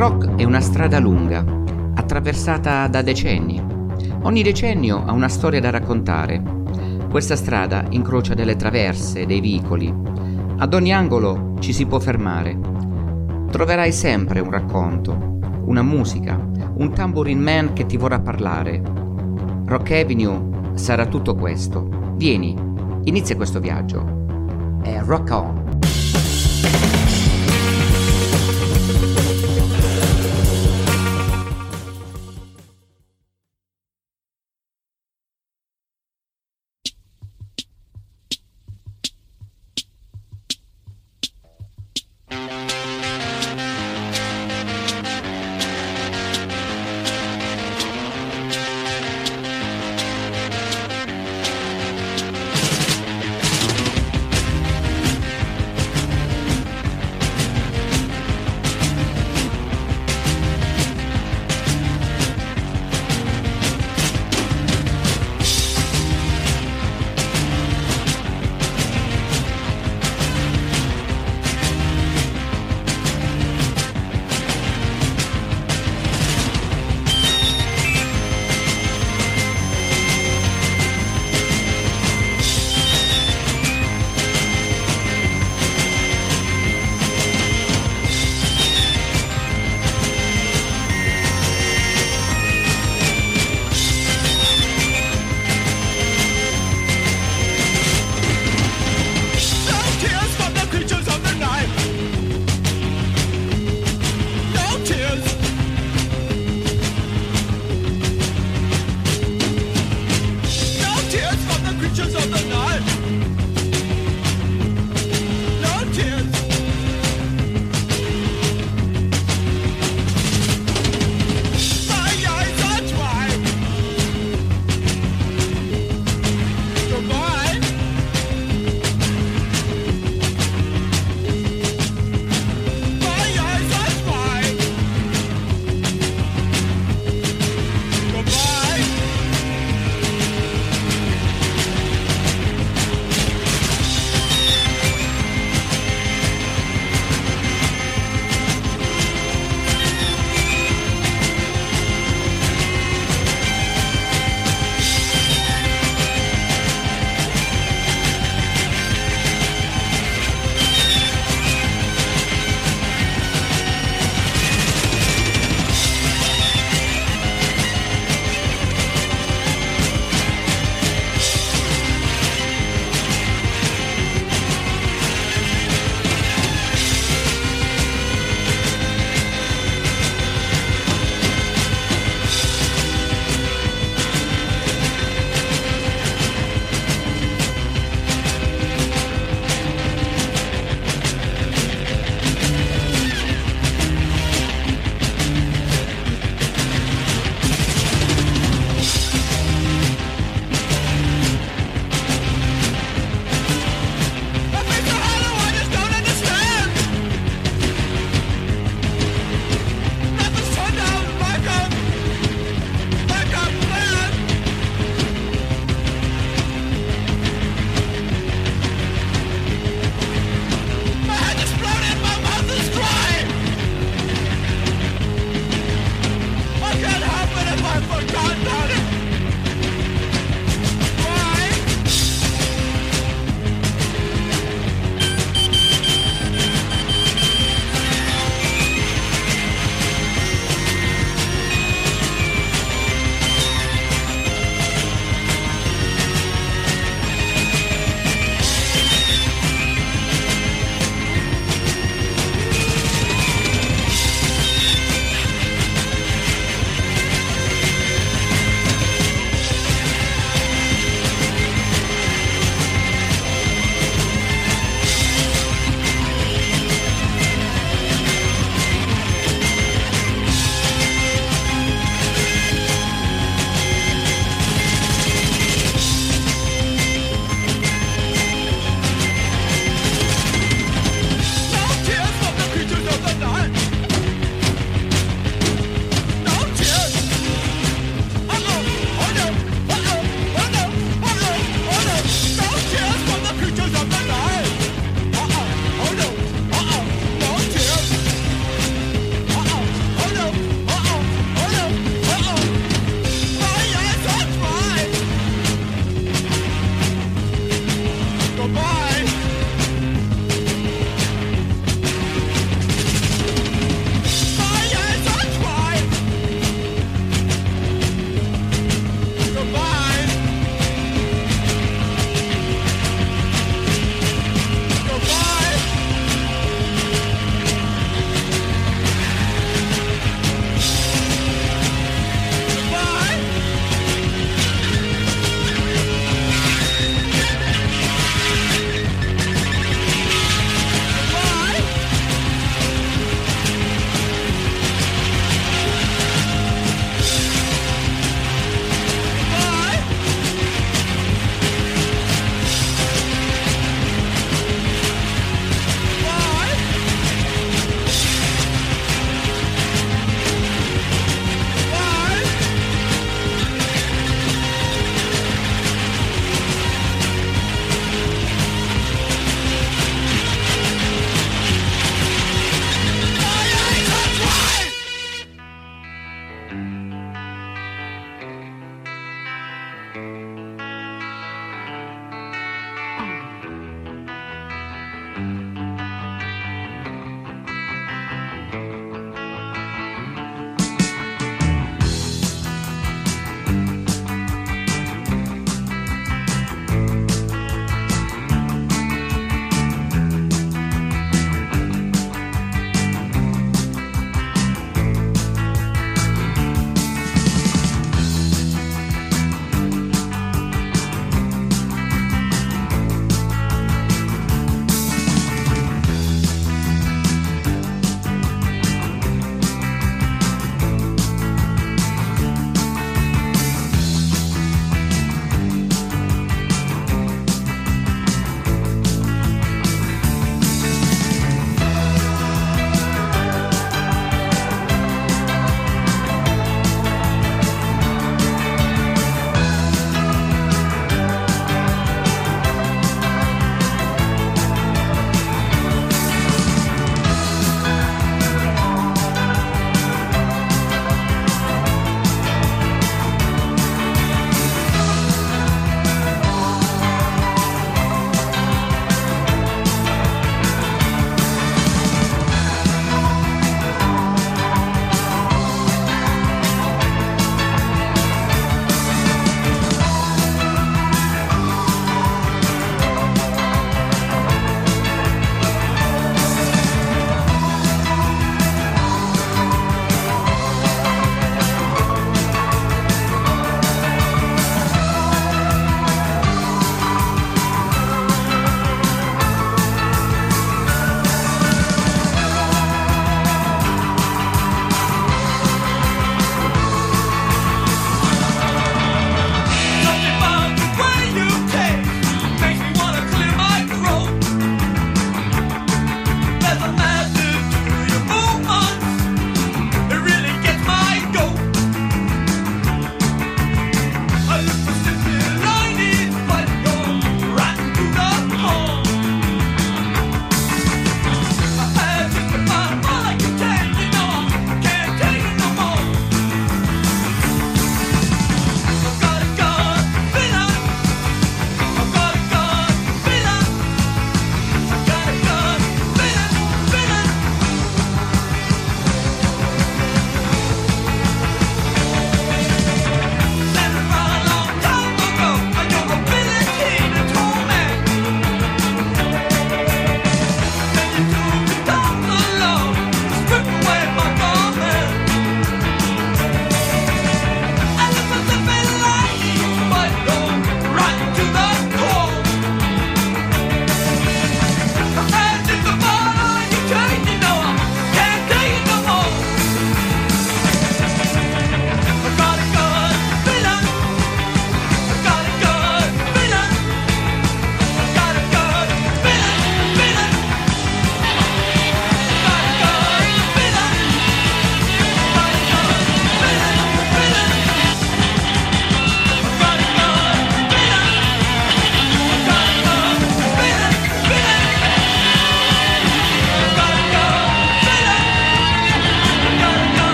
rock è una strada lunga, attraversata da decenni. Ogni decennio ha una storia da raccontare. Questa strada incrocia delle traverse, dei vicoli. Ad ogni angolo ci si può fermare. Troverai sempre un racconto, una musica, un tambourine man che ti vorrà parlare. Rock Avenue sarà tutto questo. Vieni, inizia questo viaggio. È rock on.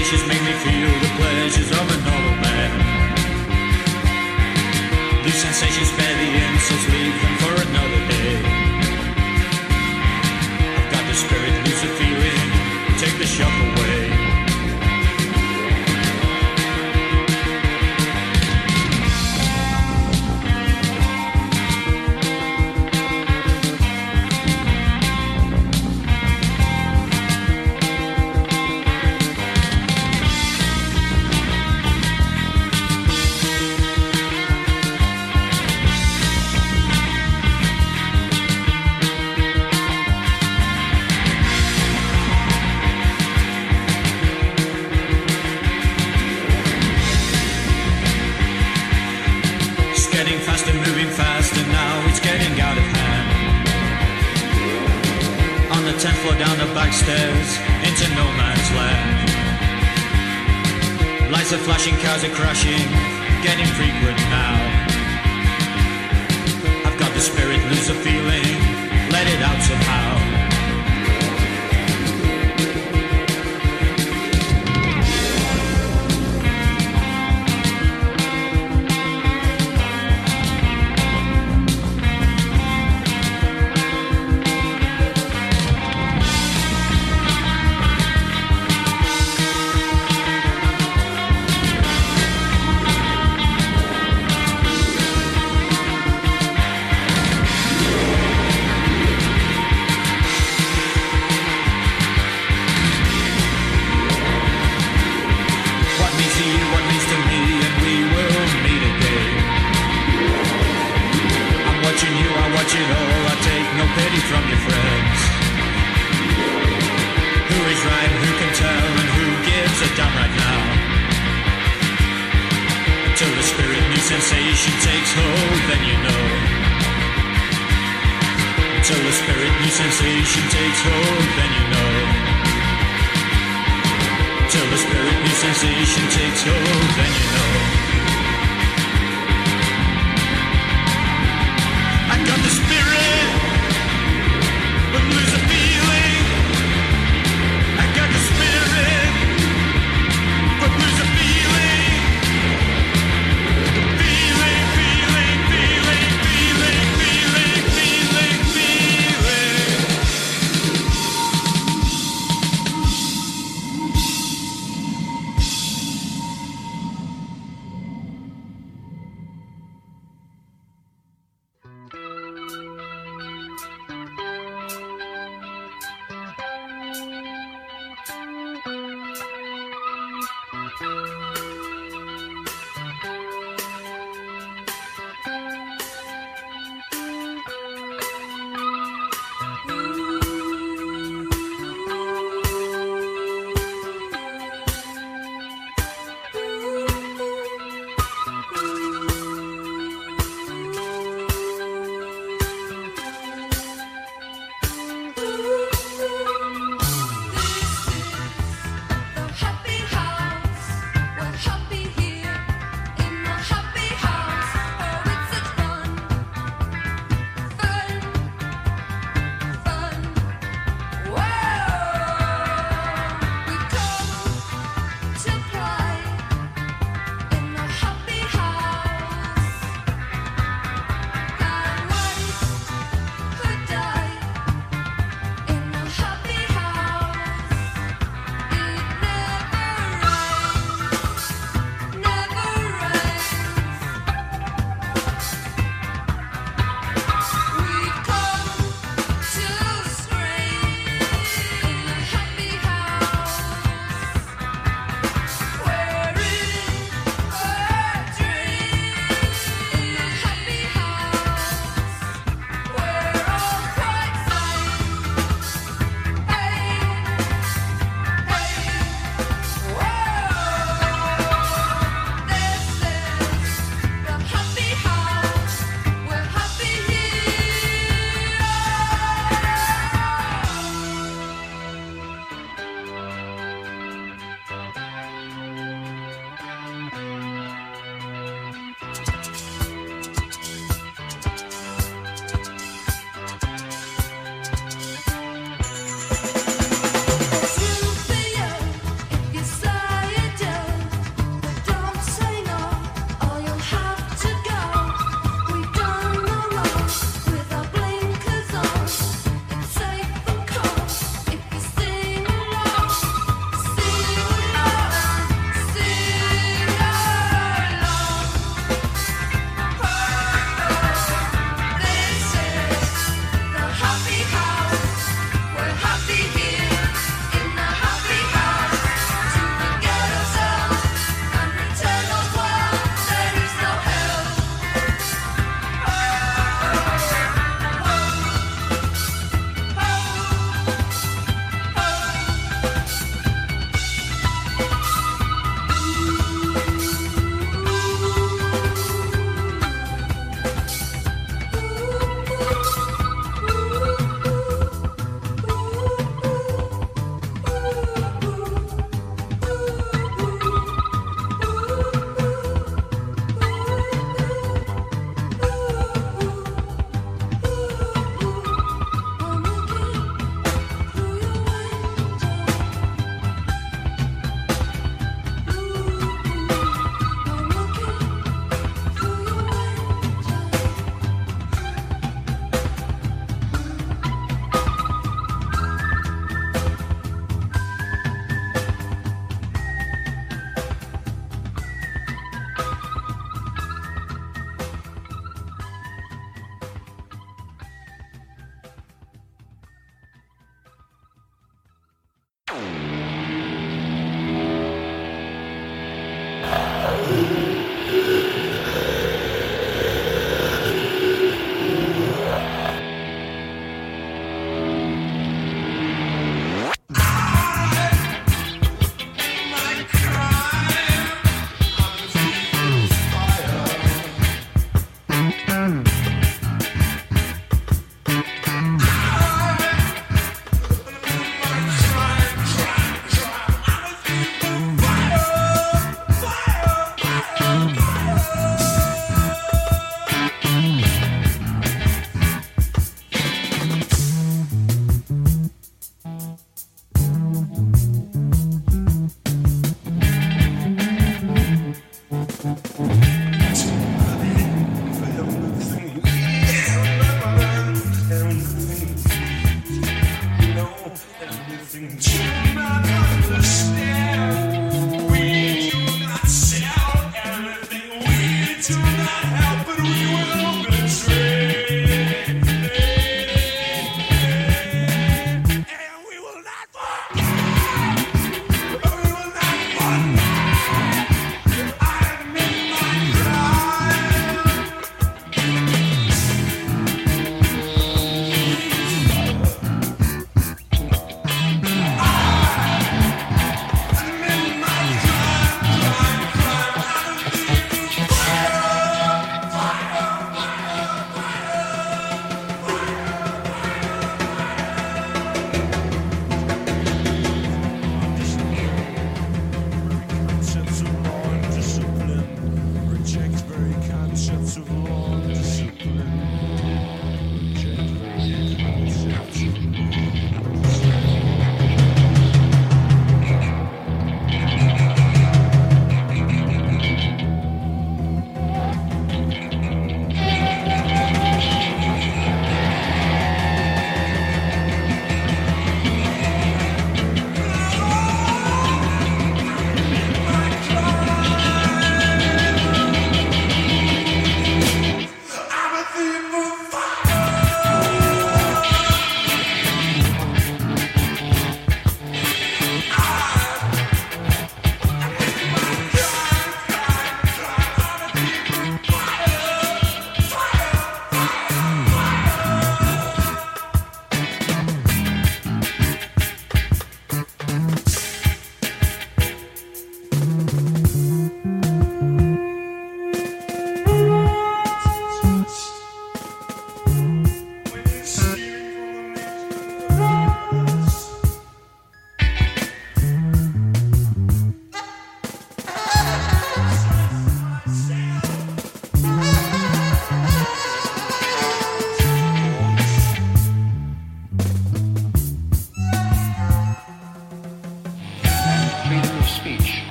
sensations make me feel the pleasures of an old man. These sensations bear the end.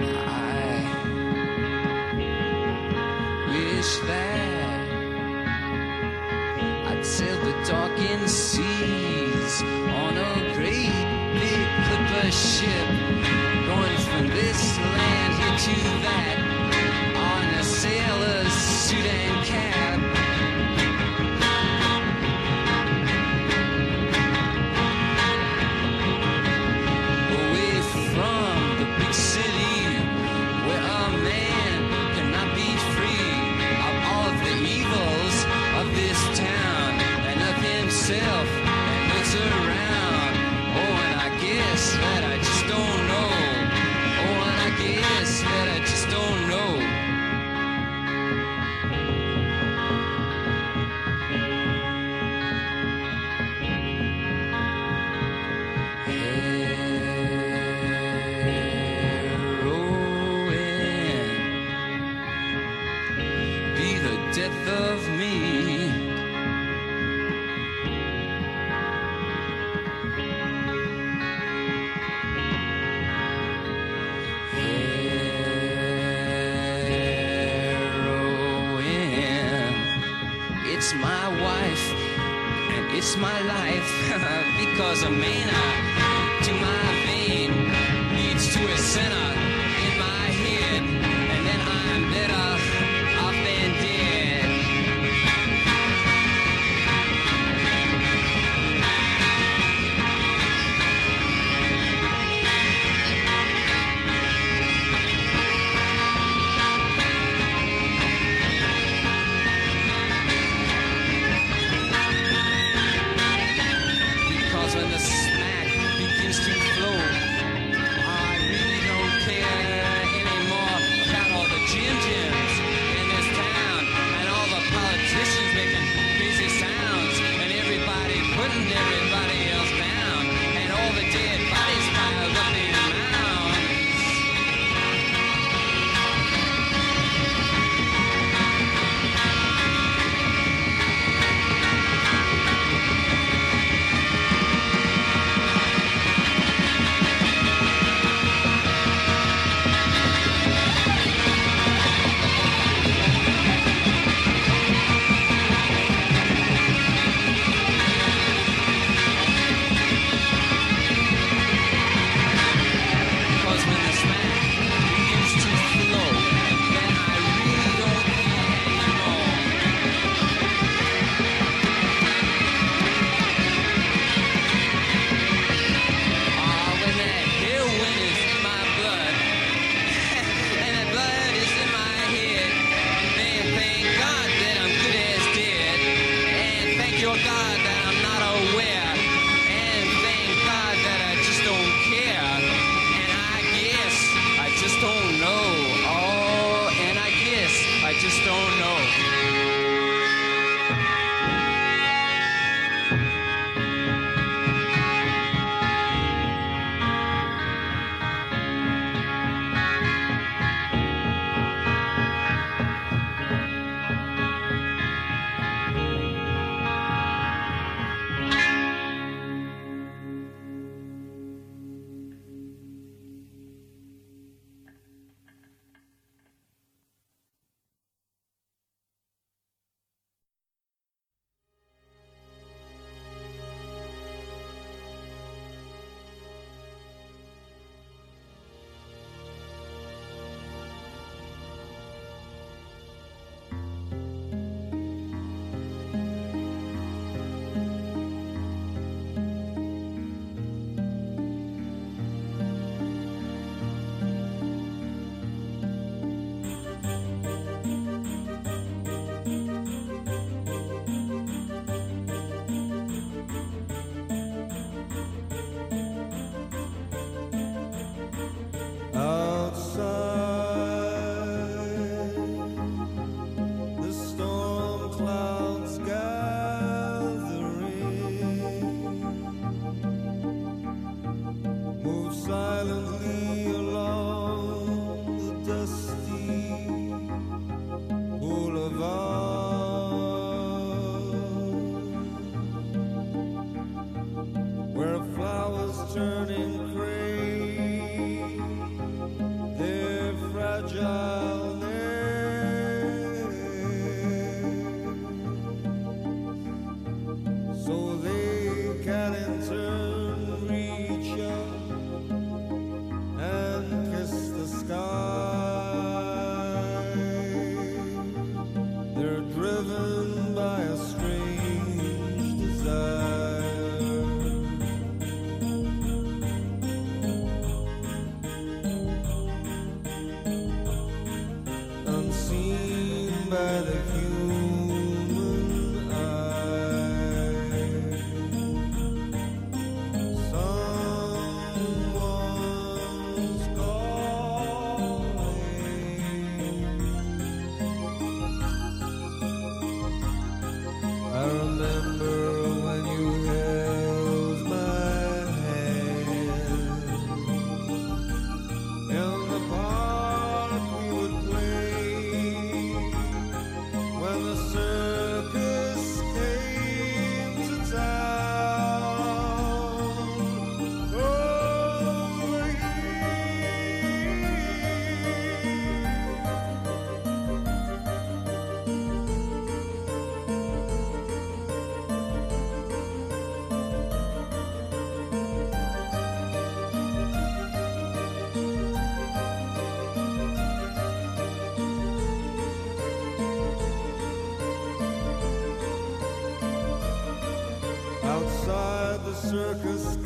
I wish that I'd sail the darkened seas on a great big clipper ship, going from this land here to that on a sailor's suit and.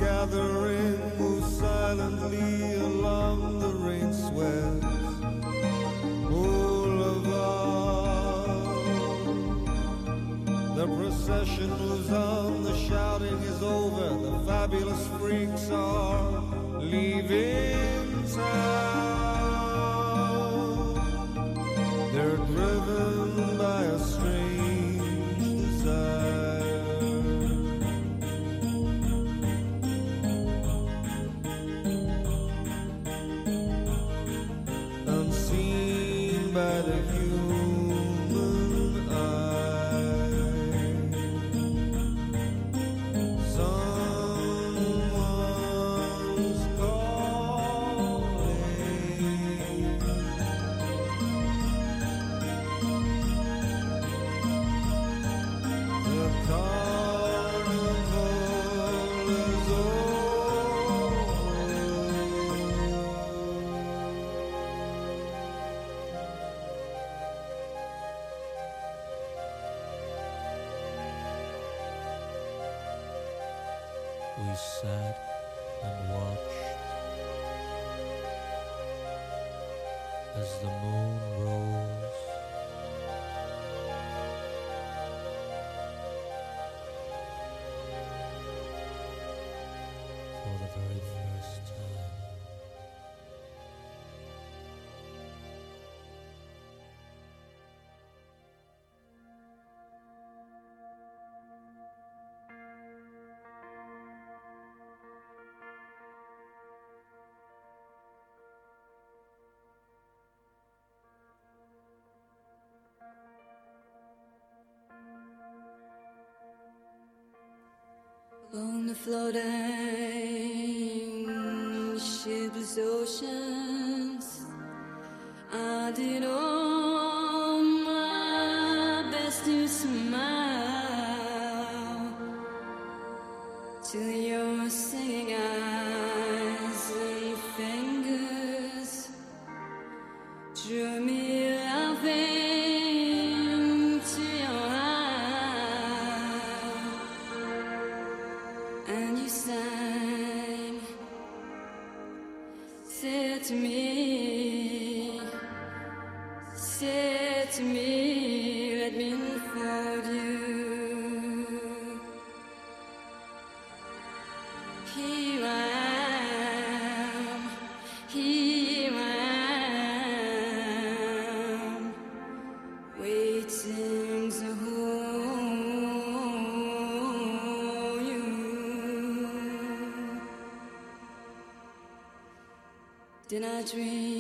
gathering moves silently along the rain swept boulevard. The procession moves on, the shouting is over, the fabulous freaks are. By the. you On the floating. Did I dream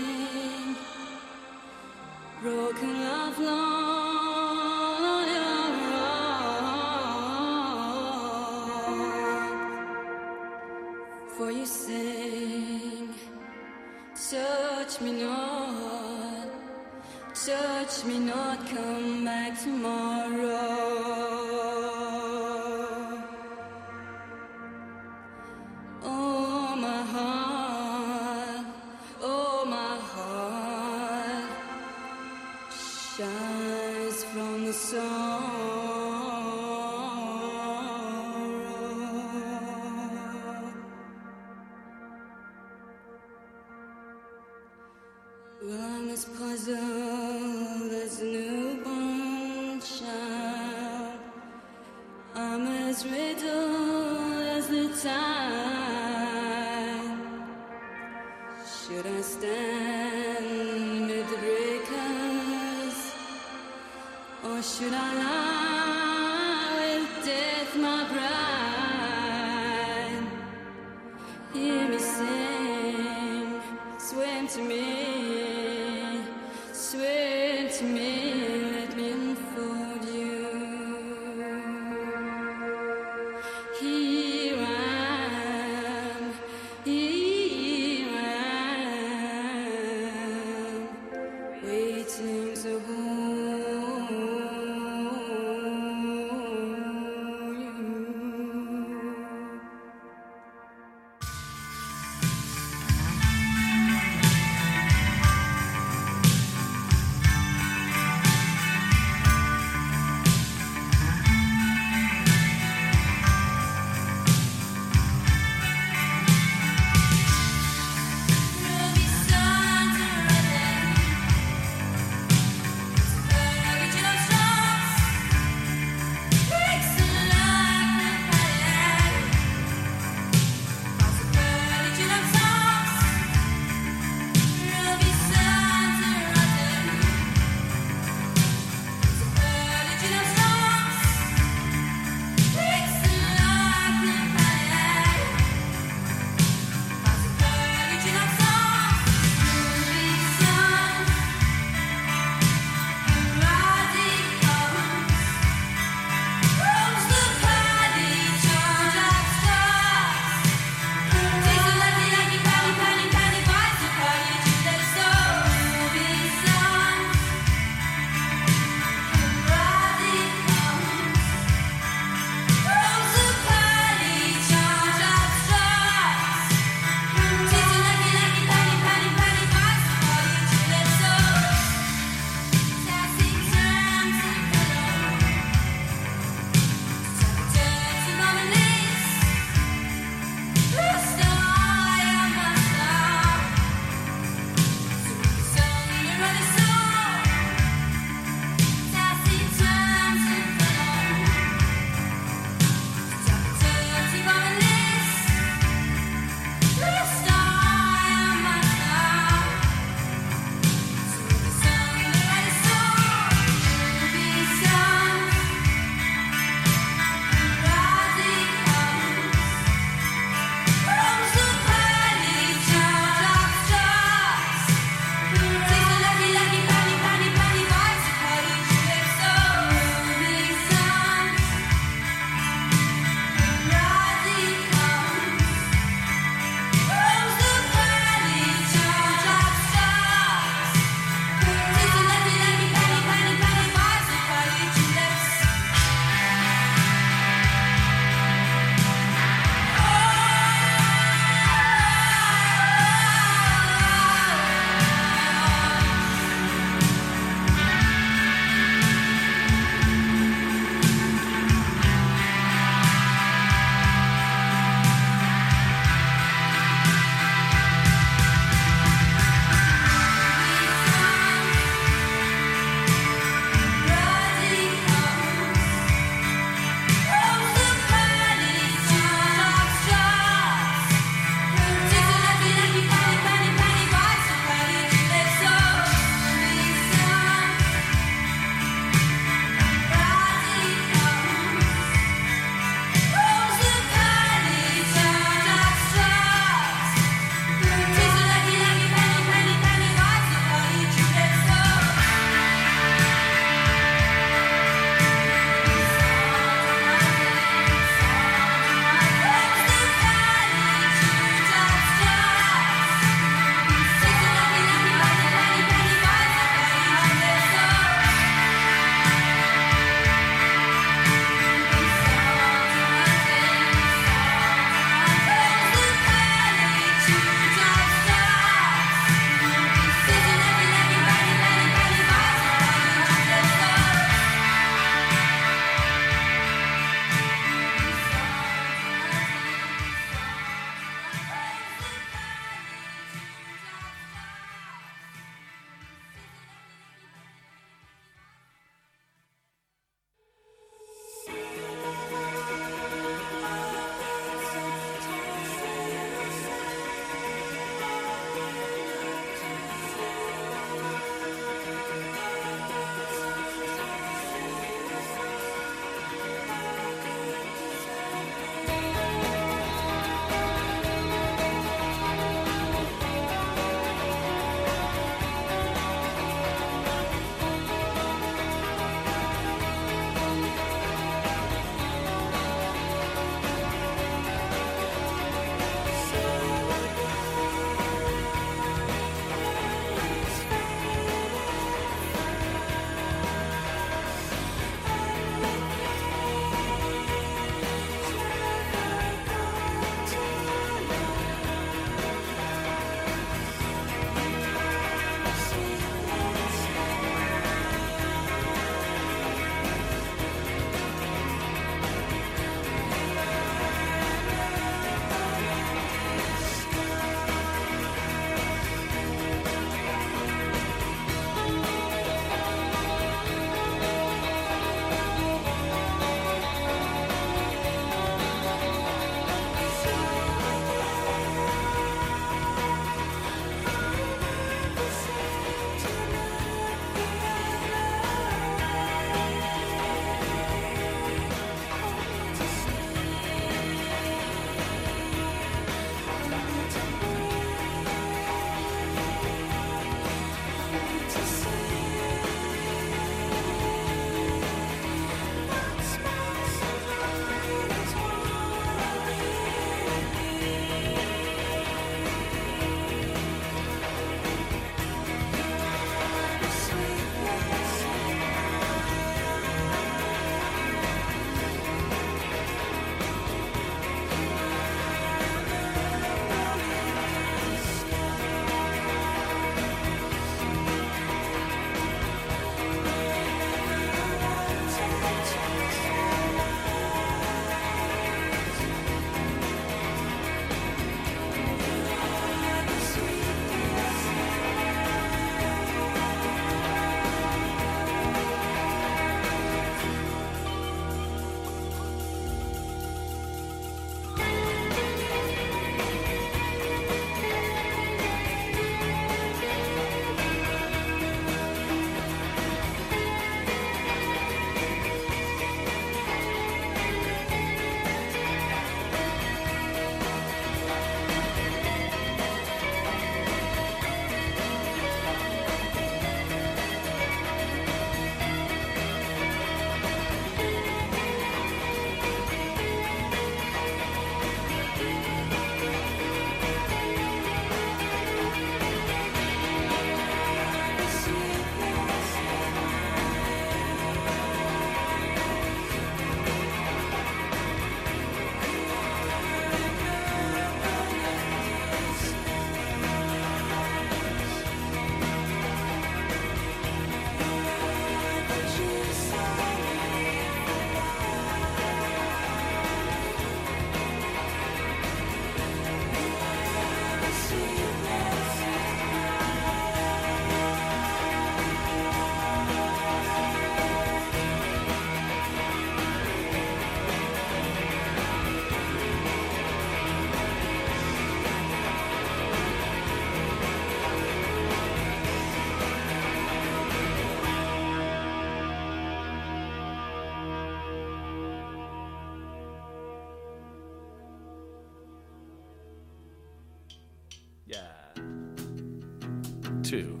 Two.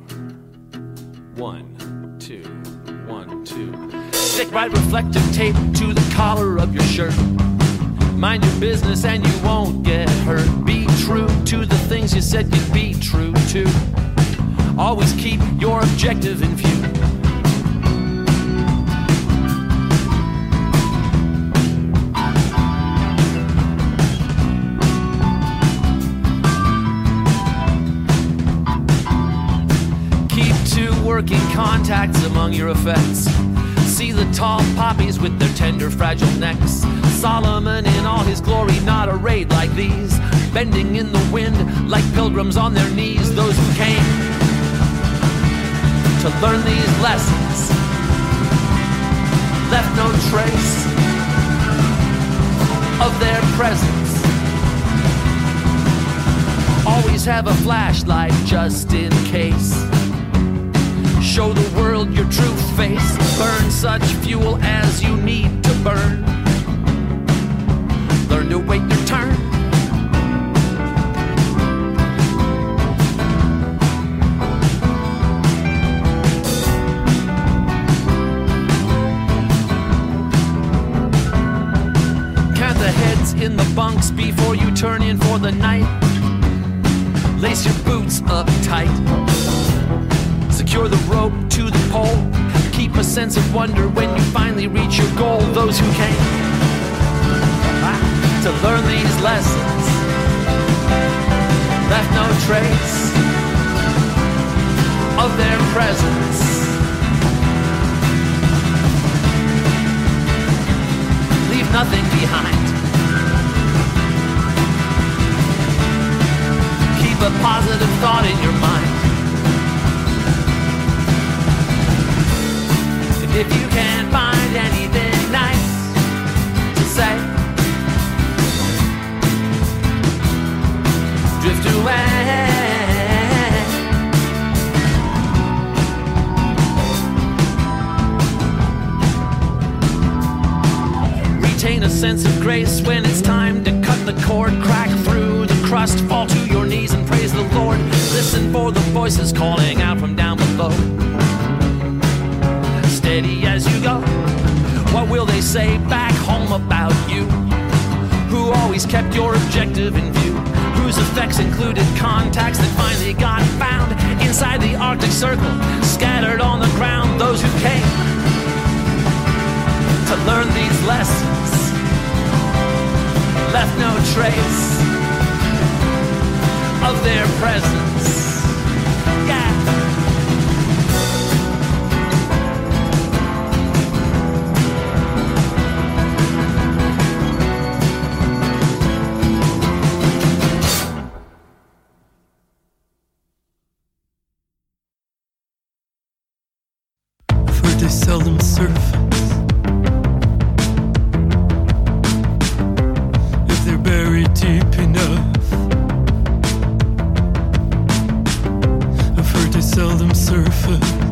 One, two, one, two. Stick right reflective tape to the collar of your shirt. Mind your business and you won't get hurt. Be true to the things you said you'd be true to. Always keep your objective in view. Tall poppies with their tender, fragile necks. Solomon in all his glory, not arrayed like these. Bending in the wind like pilgrims on their knees. Those who came to learn these lessons left no trace of their presence. Always have a flashlight just in case. Show the world your true face. Burn such fuel as you need to burn. Learn to wait your turn. Count the heads in the bunks before you turn in for the night. Lace your boots up tight. Secure the rope to the pole. Keep a sense of wonder when you finally reach your goal. Those who came to learn these lessons left no trace of their presence. Leave nothing behind. Keep a positive thought in your mind. If you can't find anything nice to say, drift away. Retain a sense of grace when it's time to cut the cord, crack through the crust, fall to your knees and praise the Lord. Listen for the voices calling out from down below steady as you go. What will they say back home about you? Who always kept your objective in view? Whose effects included contacts that finally got found inside the Arctic Circle, scattered on the ground? Those who came to learn these lessons left no trace of their presence. Surface.